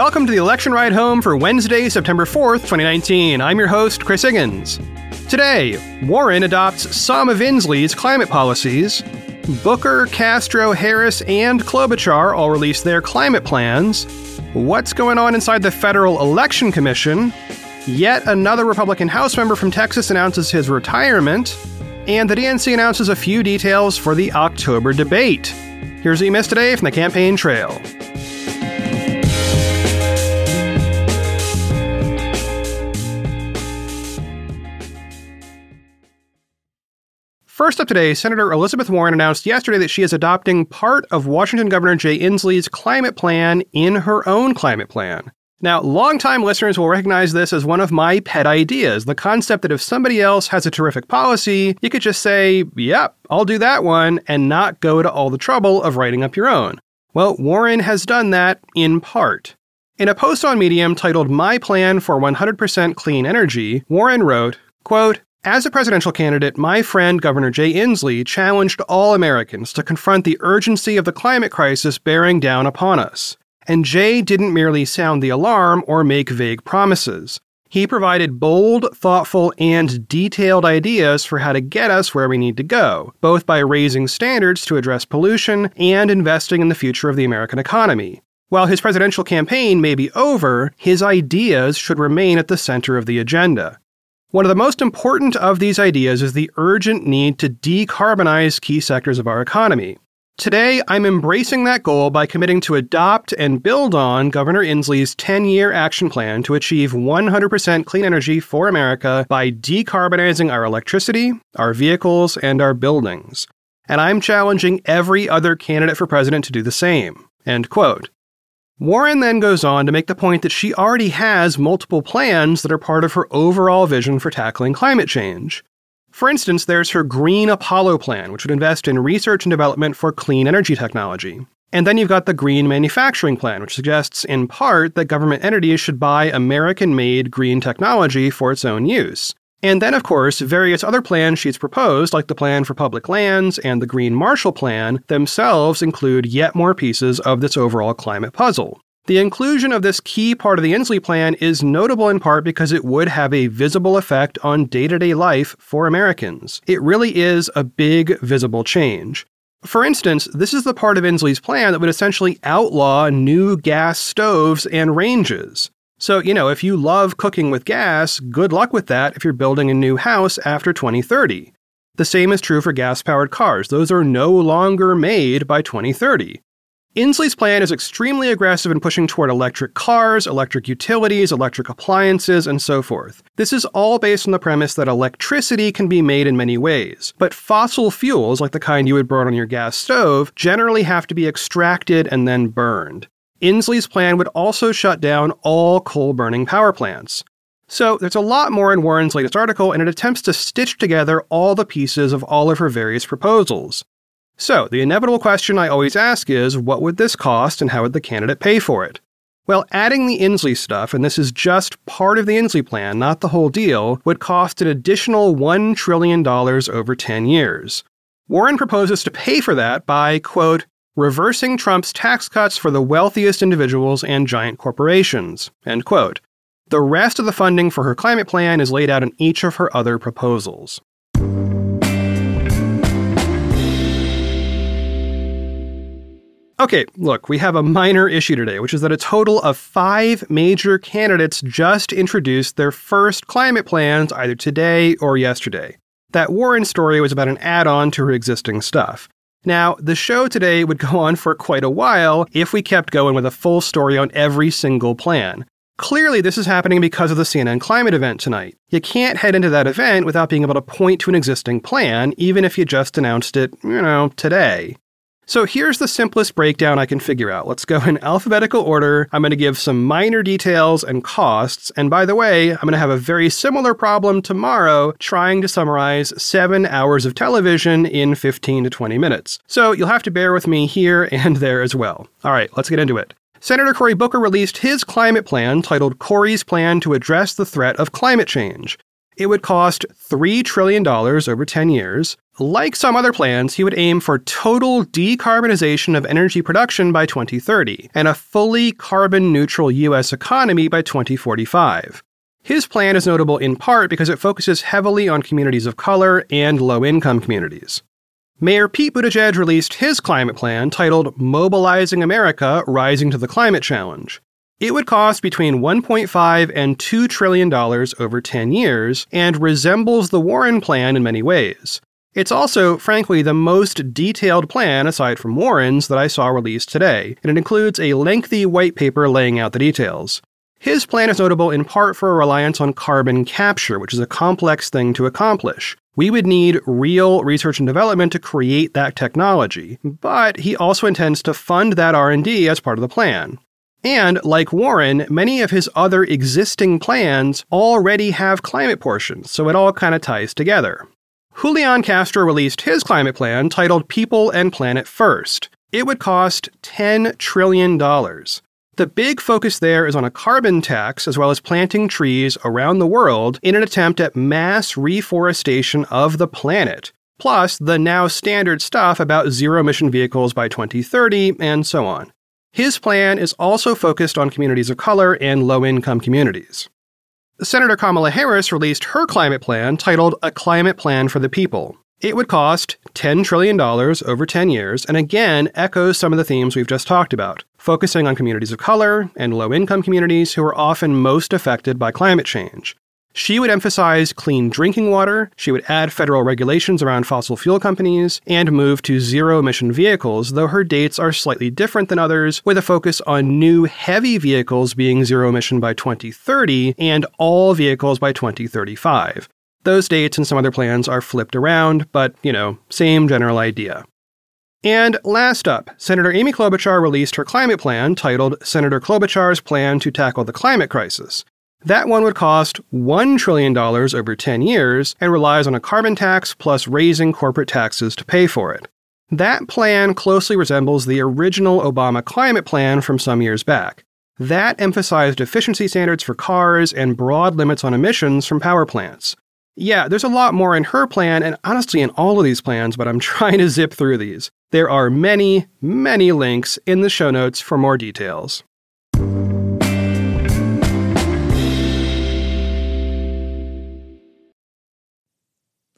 Welcome to the election ride home for Wednesday, September 4th, 2019. I'm your host, Chris Higgins. Today, Warren adopts some of Inslee's climate policies. Booker, Castro, Harris, and Klobuchar all released their climate plans. What's going on inside the Federal Election Commission? Yet another Republican House member from Texas announces his retirement. And the DNC announces a few details for the October debate. Here's what you missed today from the campaign trail. First up today, Senator Elizabeth Warren announced yesterday that she is adopting part of Washington Governor Jay Inslee's climate plan in her own climate plan. Now, longtime listeners will recognize this as one of my pet ideas the concept that if somebody else has a terrific policy, you could just say, yep, I'll do that one, and not go to all the trouble of writing up your own. Well, Warren has done that in part. In a post on Medium titled My Plan for 100% Clean Energy, Warren wrote, quote, as a presidential candidate, my friend Governor Jay Inslee challenged all Americans to confront the urgency of the climate crisis bearing down upon us. And Jay didn't merely sound the alarm or make vague promises. He provided bold, thoughtful, and detailed ideas for how to get us where we need to go, both by raising standards to address pollution and investing in the future of the American economy. While his presidential campaign may be over, his ideas should remain at the center of the agenda. One of the most important of these ideas is the urgent need to decarbonize key sectors of our economy. Today, I'm embracing that goal by committing to adopt and build on Governor Inslee's 10 year action plan to achieve 100% clean energy for America by decarbonizing our electricity, our vehicles, and our buildings. And I'm challenging every other candidate for president to do the same. End quote. Warren then goes on to make the point that she already has multiple plans that are part of her overall vision for tackling climate change. For instance, there's her Green Apollo plan, which would invest in research and development for clean energy technology. And then you've got the Green Manufacturing Plan, which suggests, in part, that government entities should buy American made green technology for its own use. And then, of course, various other plans she's proposed, like the Plan for Public Lands and the Green Marshall Plan, themselves include yet more pieces of this overall climate puzzle. The inclusion of this key part of the Inslee Plan is notable in part because it would have a visible effect on day to day life for Americans. It really is a big, visible change. For instance, this is the part of Inslee's plan that would essentially outlaw new gas stoves and ranges. So, you know, if you love cooking with gas, good luck with that if you're building a new house after 2030. The same is true for gas powered cars. Those are no longer made by 2030. Inslee's plan is extremely aggressive in pushing toward electric cars, electric utilities, electric appliances, and so forth. This is all based on the premise that electricity can be made in many ways, but fossil fuels, like the kind you would burn on your gas stove, generally have to be extracted and then burned. Inslee's plan would also shut down all coal burning power plants. So there's a lot more in Warren's latest article, and it attempts to stitch together all the pieces of all of her various proposals. So the inevitable question I always ask is what would this cost and how would the candidate pay for it? Well, adding the Inslee stuff, and this is just part of the Inslee plan, not the whole deal, would cost an additional $1 trillion over 10 years. Warren proposes to pay for that by, quote, reversing Trump's tax cuts for the wealthiest individuals and giant corporations. End quote. The rest of the funding for her climate plan is laid out in each of her other proposals. Okay, look, we have a minor issue today, which is that a total of five major candidates just introduced their first climate plans either today or yesterday. That Warren story was about an add on to her existing stuff. Now, the show today would go on for quite a while if we kept going with a full story on every single plan. Clearly, this is happening because of the CNN climate event tonight. You can't head into that event without being able to point to an existing plan, even if you just announced it, you know, today. So here's the simplest breakdown I can figure out. Let's go in alphabetical order. I'm going to give some minor details and costs. And by the way, I'm going to have a very similar problem tomorrow trying to summarize seven hours of television in 15 to 20 minutes. So you'll have to bear with me here and there as well. All right, let's get into it. Senator Cory Booker released his climate plan titled Cory's Plan to Address the Threat of Climate Change. It would cost $3 trillion over 10 years, like some other plans, he would aim for total decarbonization of energy production by 2030 and a fully carbon neutral U.S. economy by 2045. His plan is notable in part because it focuses heavily on communities of color and low income communities. Mayor Pete Buttigieg released his climate plan titled Mobilizing America Rising to the Climate Challenge. It would cost between 1.5 and 2 trillion dollars over 10 years and resembles the Warren plan in many ways. It's also, frankly, the most detailed plan aside from Warren's that I saw released today, and it includes a lengthy white paper laying out the details. His plan is notable in part for a reliance on carbon capture, which is a complex thing to accomplish. We would need real research and development to create that technology, but he also intends to fund that R&D as part of the plan. And, like Warren, many of his other existing plans already have climate portions, so it all kind of ties together. Julian Castro released his climate plan titled People and Planet First. It would cost $10 trillion. The big focus there is on a carbon tax as well as planting trees around the world in an attempt at mass reforestation of the planet, plus the now standard stuff about zero emission vehicles by 2030 and so on. His plan is also focused on communities of color and low income communities. Senator Kamala Harris released her climate plan titled A Climate Plan for the People. It would cost $10 trillion over 10 years and again echoes some of the themes we've just talked about, focusing on communities of color and low income communities who are often most affected by climate change. She would emphasize clean drinking water, she would add federal regulations around fossil fuel companies, and move to zero emission vehicles, though her dates are slightly different than others, with a focus on new heavy vehicles being zero emission by 2030 and all vehicles by 2035. Those dates and some other plans are flipped around, but, you know, same general idea. And last up, Senator Amy Klobuchar released her climate plan titled Senator Klobuchar's Plan to Tackle the Climate Crisis. That one would cost $1 trillion over 10 years and relies on a carbon tax plus raising corporate taxes to pay for it. That plan closely resembles the original Obama climate plan from some years back. That emphasized efficiency standards for cars and broad limits on emissions from power plants. Yeah, there's a lot more in her plan, and honestly in all of these plans, but I'm trying to zip through these. There are many, many links in the show notes for more details.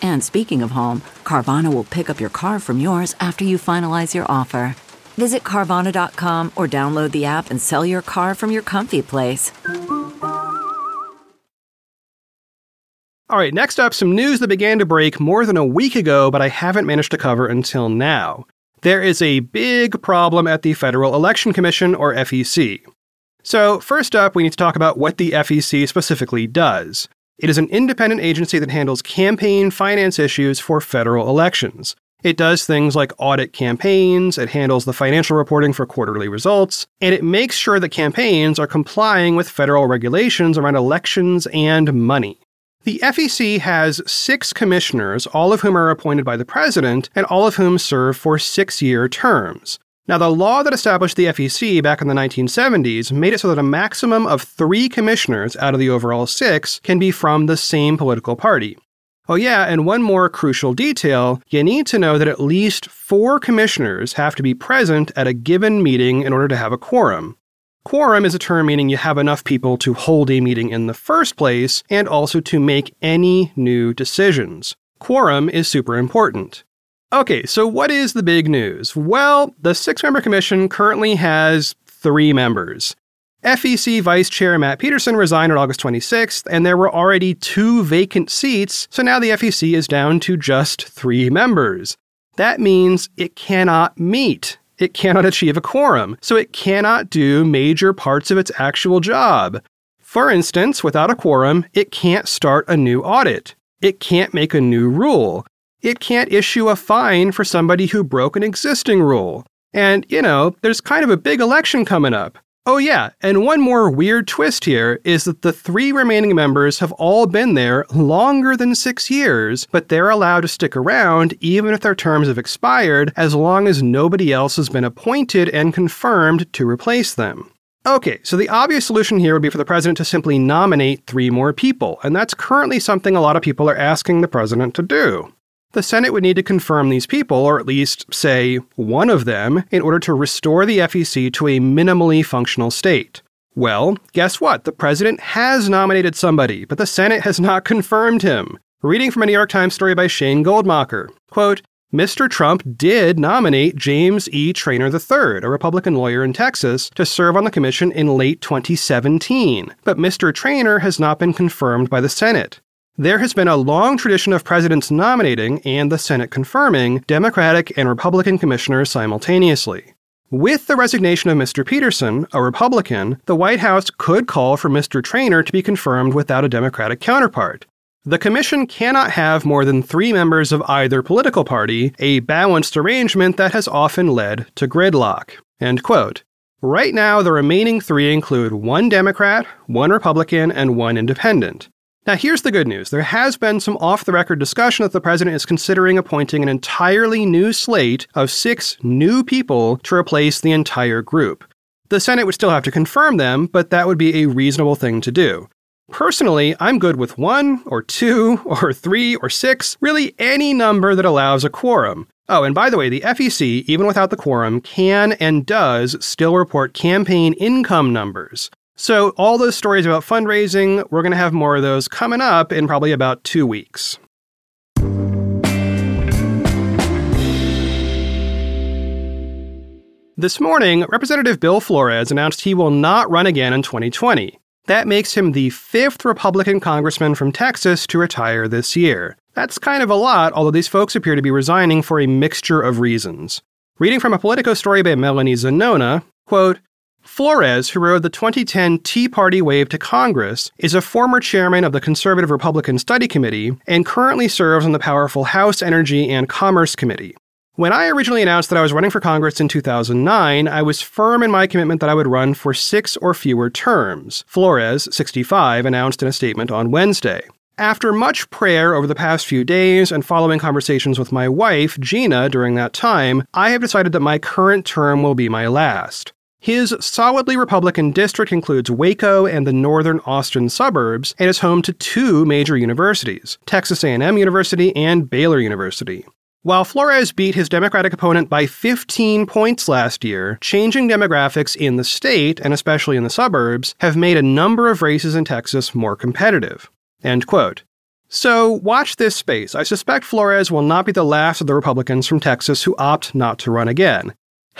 And speaking of home, Carvana will pick up your car from yours after you finalize your offer. Visit Carvana.com or download the app and sell your car from your comfy place. All right, next up, some news that began to break more than a week ago, but I haven't managed to cover until now. There is a big problem at the Federal Election Commission, or FEC. So, first up, we need to talk about what the FEC specifically does. It is an independent agency that handles campaign finance issues for federal elections. It does things like audit campaigns, it handles the financial reporting for quarterly results, and it makes sure that campaigns are complying with federal regulations around elections and money. The FEC has six commissioners, all of whom are appointed by the president, and all of whom serve for six year terms. Now, the law that established the FEC back in the 1970s made it so that a maximum of three commissioners out of the overall six can be from the same political party. Oh, yeah, and one more crucial detail you need to know that at least four commissioners have to be present at a given meeting in order to have a quorum. Quorum is a term meaning you have enough people to hold a meeting in the first place and also to make any new decisions. Quorum is super important. Okay, so what is the big news? Well, the six member commission currently has three members. FEC Vice Chair Matt Peterson resigned on August 26th, and there were already two vacant seats, so now the FEC is down to just three members. That means it cannot meet. It cannot achieve a quorum, so it cannot do major parts of its actual job. For instance, without a quorum, it can't start a new audit. It can't make a new rule it can't issue a fine for somebody who broke an existing rule. And, you know, there's kind of a big election coming up. Oh, yeah, and one more weird twist here is that the three remaining members have all been there longer than six years, but they're allowed to stick around even if their terms have expired as long as nobody else has been appointed and confirmed to replace them. Okay, so the obvious solution here would be for the president to simply nominate three more people, and that's currently something a lot of people are asking the president to do the Senate would need to confirm these people, or at least, say, one of them, in order to restore the FEC to a minimally functional state. Well, guess what? The president has nominated somebody, but the Senate has not confirmed him. Reading from a New York Times story by Shane Goldmacher. Quote, Mr. Trump did nominate James E. Trainor III, a Republican lawyer in Texas, to serve on the commission in late 2017, but Mr. Trainor has not been confirmed by the Senate. There has been a long tradition of presidents nominating and the Senate confirming Democratic and Republican commissioners simultaneously. With the resignation of Mr. Peterson, a Republican, the White House could call for Mr. Trainor to be confirmed without a Democratic counterpart. The commission cannot have more than three members of either political party, a balanced arrangement that has often led to gridlock. End quote. Right now, the remaining three include one Democrat, one Republican, and one independent. Now, here's the good news. There has been some off the record discussion that the president is considering appointing an entirely new slate of six new people to replace the entire group. The Senate would still have to confirm them, but that would be a reasonable thing to do. Personally, I'm good with one, or two, or three, or six, really any number that allows a quorum. Oh, and by the way, the FEC, even without the quorum, can and does still report campaign income numbers. So, all those stories about fundraising, we're going to have more of those coming up in probably about two weeks. This morning, Representative Bill Flores announced he will not run again in 2020. That makes him the fifth Republican congressman from Texas to retire this year. That's kind of a lot, although these folks appear to be resigning for a mixture of reasons. Reading from a Politico story by Melanie Zanona, quote, Flores, who rode the 2010 Tea Party wave to Congress, is a former chairman of the Conservative Republican Study Committee and currently serves on the powerful House Energy and Commerce Committee. When I originally announced that I was running for Congress in 2009, I was firm in my commitment that I would run for six or fewer terms, Flores, 65, announced in a statement on Wednesday. After much prayer over the past few days and following conversations with my wife, Gina, during that time, I have decided that my current term will be my last. His solidly Republican district includes Waco and the northern Austin suburbs and is home to two major universities, Texas A&M University and Baylor University. While Flores beat his Democratic opponent by 15 points last year, changing demographics in the state, and especially in the suburbs, have made a number of races in Texas more competitive. End quote. So, watch this space. I suspect Flores will not be the last of the Republicans from Texas who opt not to run again.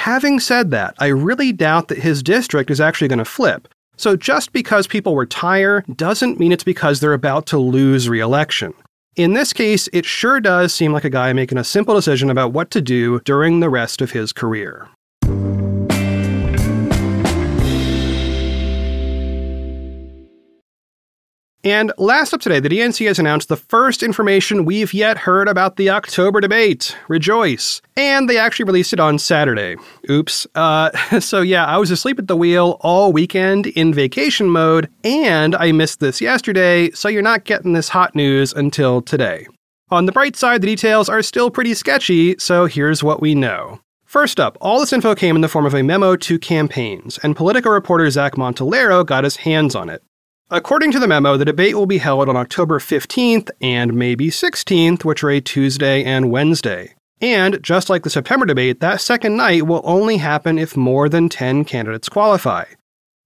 Having said that, I really doubt that his district is actually going to flip. So just because people retire doesn't mean it's because they're about to lose re election. In this case, it sure does seem like a guy making a simple decision about what to do during the rest of his career. And last up today, the DNC has announced the first information we've yet heard about the October debate. Rejoice. And they actually released it on Saturday. Oops. Uh, so, yeah, I was asleep at the wheel all weekend in vacation mode, and I missed this yesterday, so you're not getting this hot news until today. On the bright side, the details are still pretty sketchy, so here's what we know. First up, all this info came in the form of a memo to campaigns, and Politico reporter Zach Montellaro got his hands on it. According to the memo, the debate will be held on October 15th and maybe 16th, which are a Tuesday and Wednesday. And just like the September debate, that second night will only happen if more than 10 candidates qualify.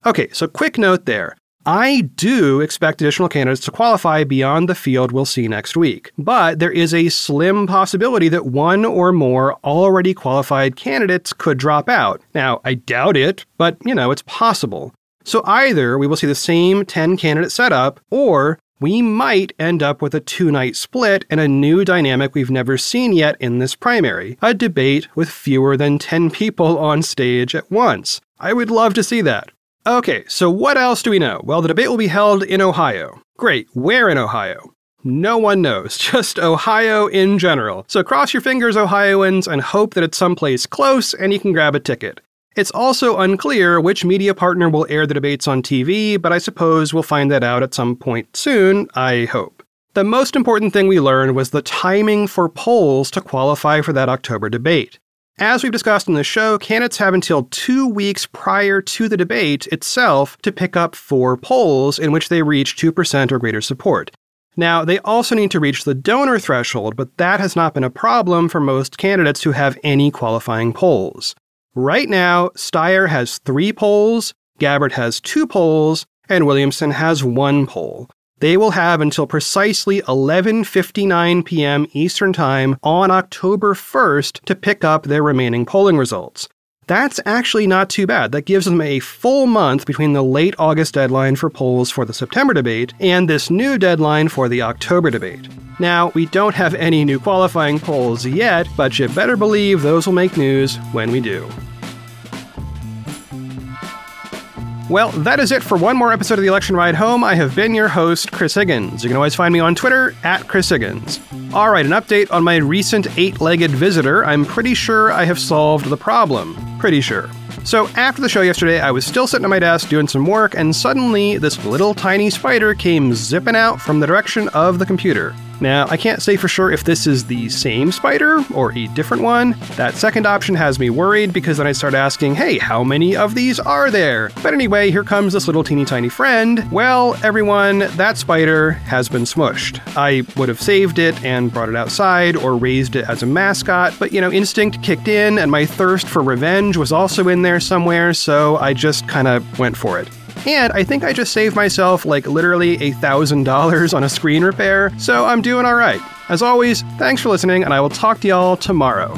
Okay, so quick note there. I do expect additional candidates to qualify beyond the field we'll see next week, but there is a slim possibility that one or more already qualified candidates could drop out. Now, I doubt it, but you know, it's possible. So either we will see the same 10 candidate setup, or we might end up with a two night split and a new dynamic we've never seen yet in this primary a debate with fewer than 10 people on stage at once. I would love to see that. Okay, so what else do we know? Well, the debate will be held in Ohio. Great, where in Ohio? No one knows, just Ohio in general. So cross your fingers, Ohioans, and hope that it's someplace close and you can grab a ticket. It's also unclear which media partner will air the debates on TV, but I suppose we'll find that out at some point soon, I hope. The most important thing we learned was the timing for polls to qualify for that October debate. As we've discussed in the show, candidates have until two weeks prior to the debate itself to pick up four polls in which they reach 2% or greater support. Now, they also need to reach the donor threshold, but that has not been a problem for most candidates who have any qualifying polls. Right now, Steyer has three polls, Gabbard has two polls, and Williamson has one poll. They will have until precisely 11:59 p.m. Eastern Time on October 1st to pick up their remaining polling results. That's actually not too bad. That gives them a full month between the late August deadline for polls for the September debate and this new deadline for the October debate. Now, we don't have any new qualifying polls yet, but you better believe those will make news when we do. Well, that is it for one more episode of the Election Ride Home. I have been your host, Chris Higgins. You can always find me on Twitter at Chris Higgins. All right, an update on my recent eight legged visitor. I'm pretty sure I have solved the problem. Pretty sure. So, after the show yesterday, I was still sitting at my desk doing some work, and suddenly this little tiny spider came zipping out from the direction of the computer. Now, I can't say for sure if this is the same spider or a different one. That second option has me worried because then I start asking, hey, how many of these are there? But anyway, here comes this little teeny tiny friend. Well, everyone, that spider has been smushed. I would have saved it and brought it outside or raised it as a mascot, but you know, instinct kicked in and my thirst for revenge was also in there somewhere, so I just kind of went for it. And I think I just saved myself like literally a $1,000 on a screen repair, so I'm doing alright. As always, thanks for listening, and I will talk to y'all tomorrow.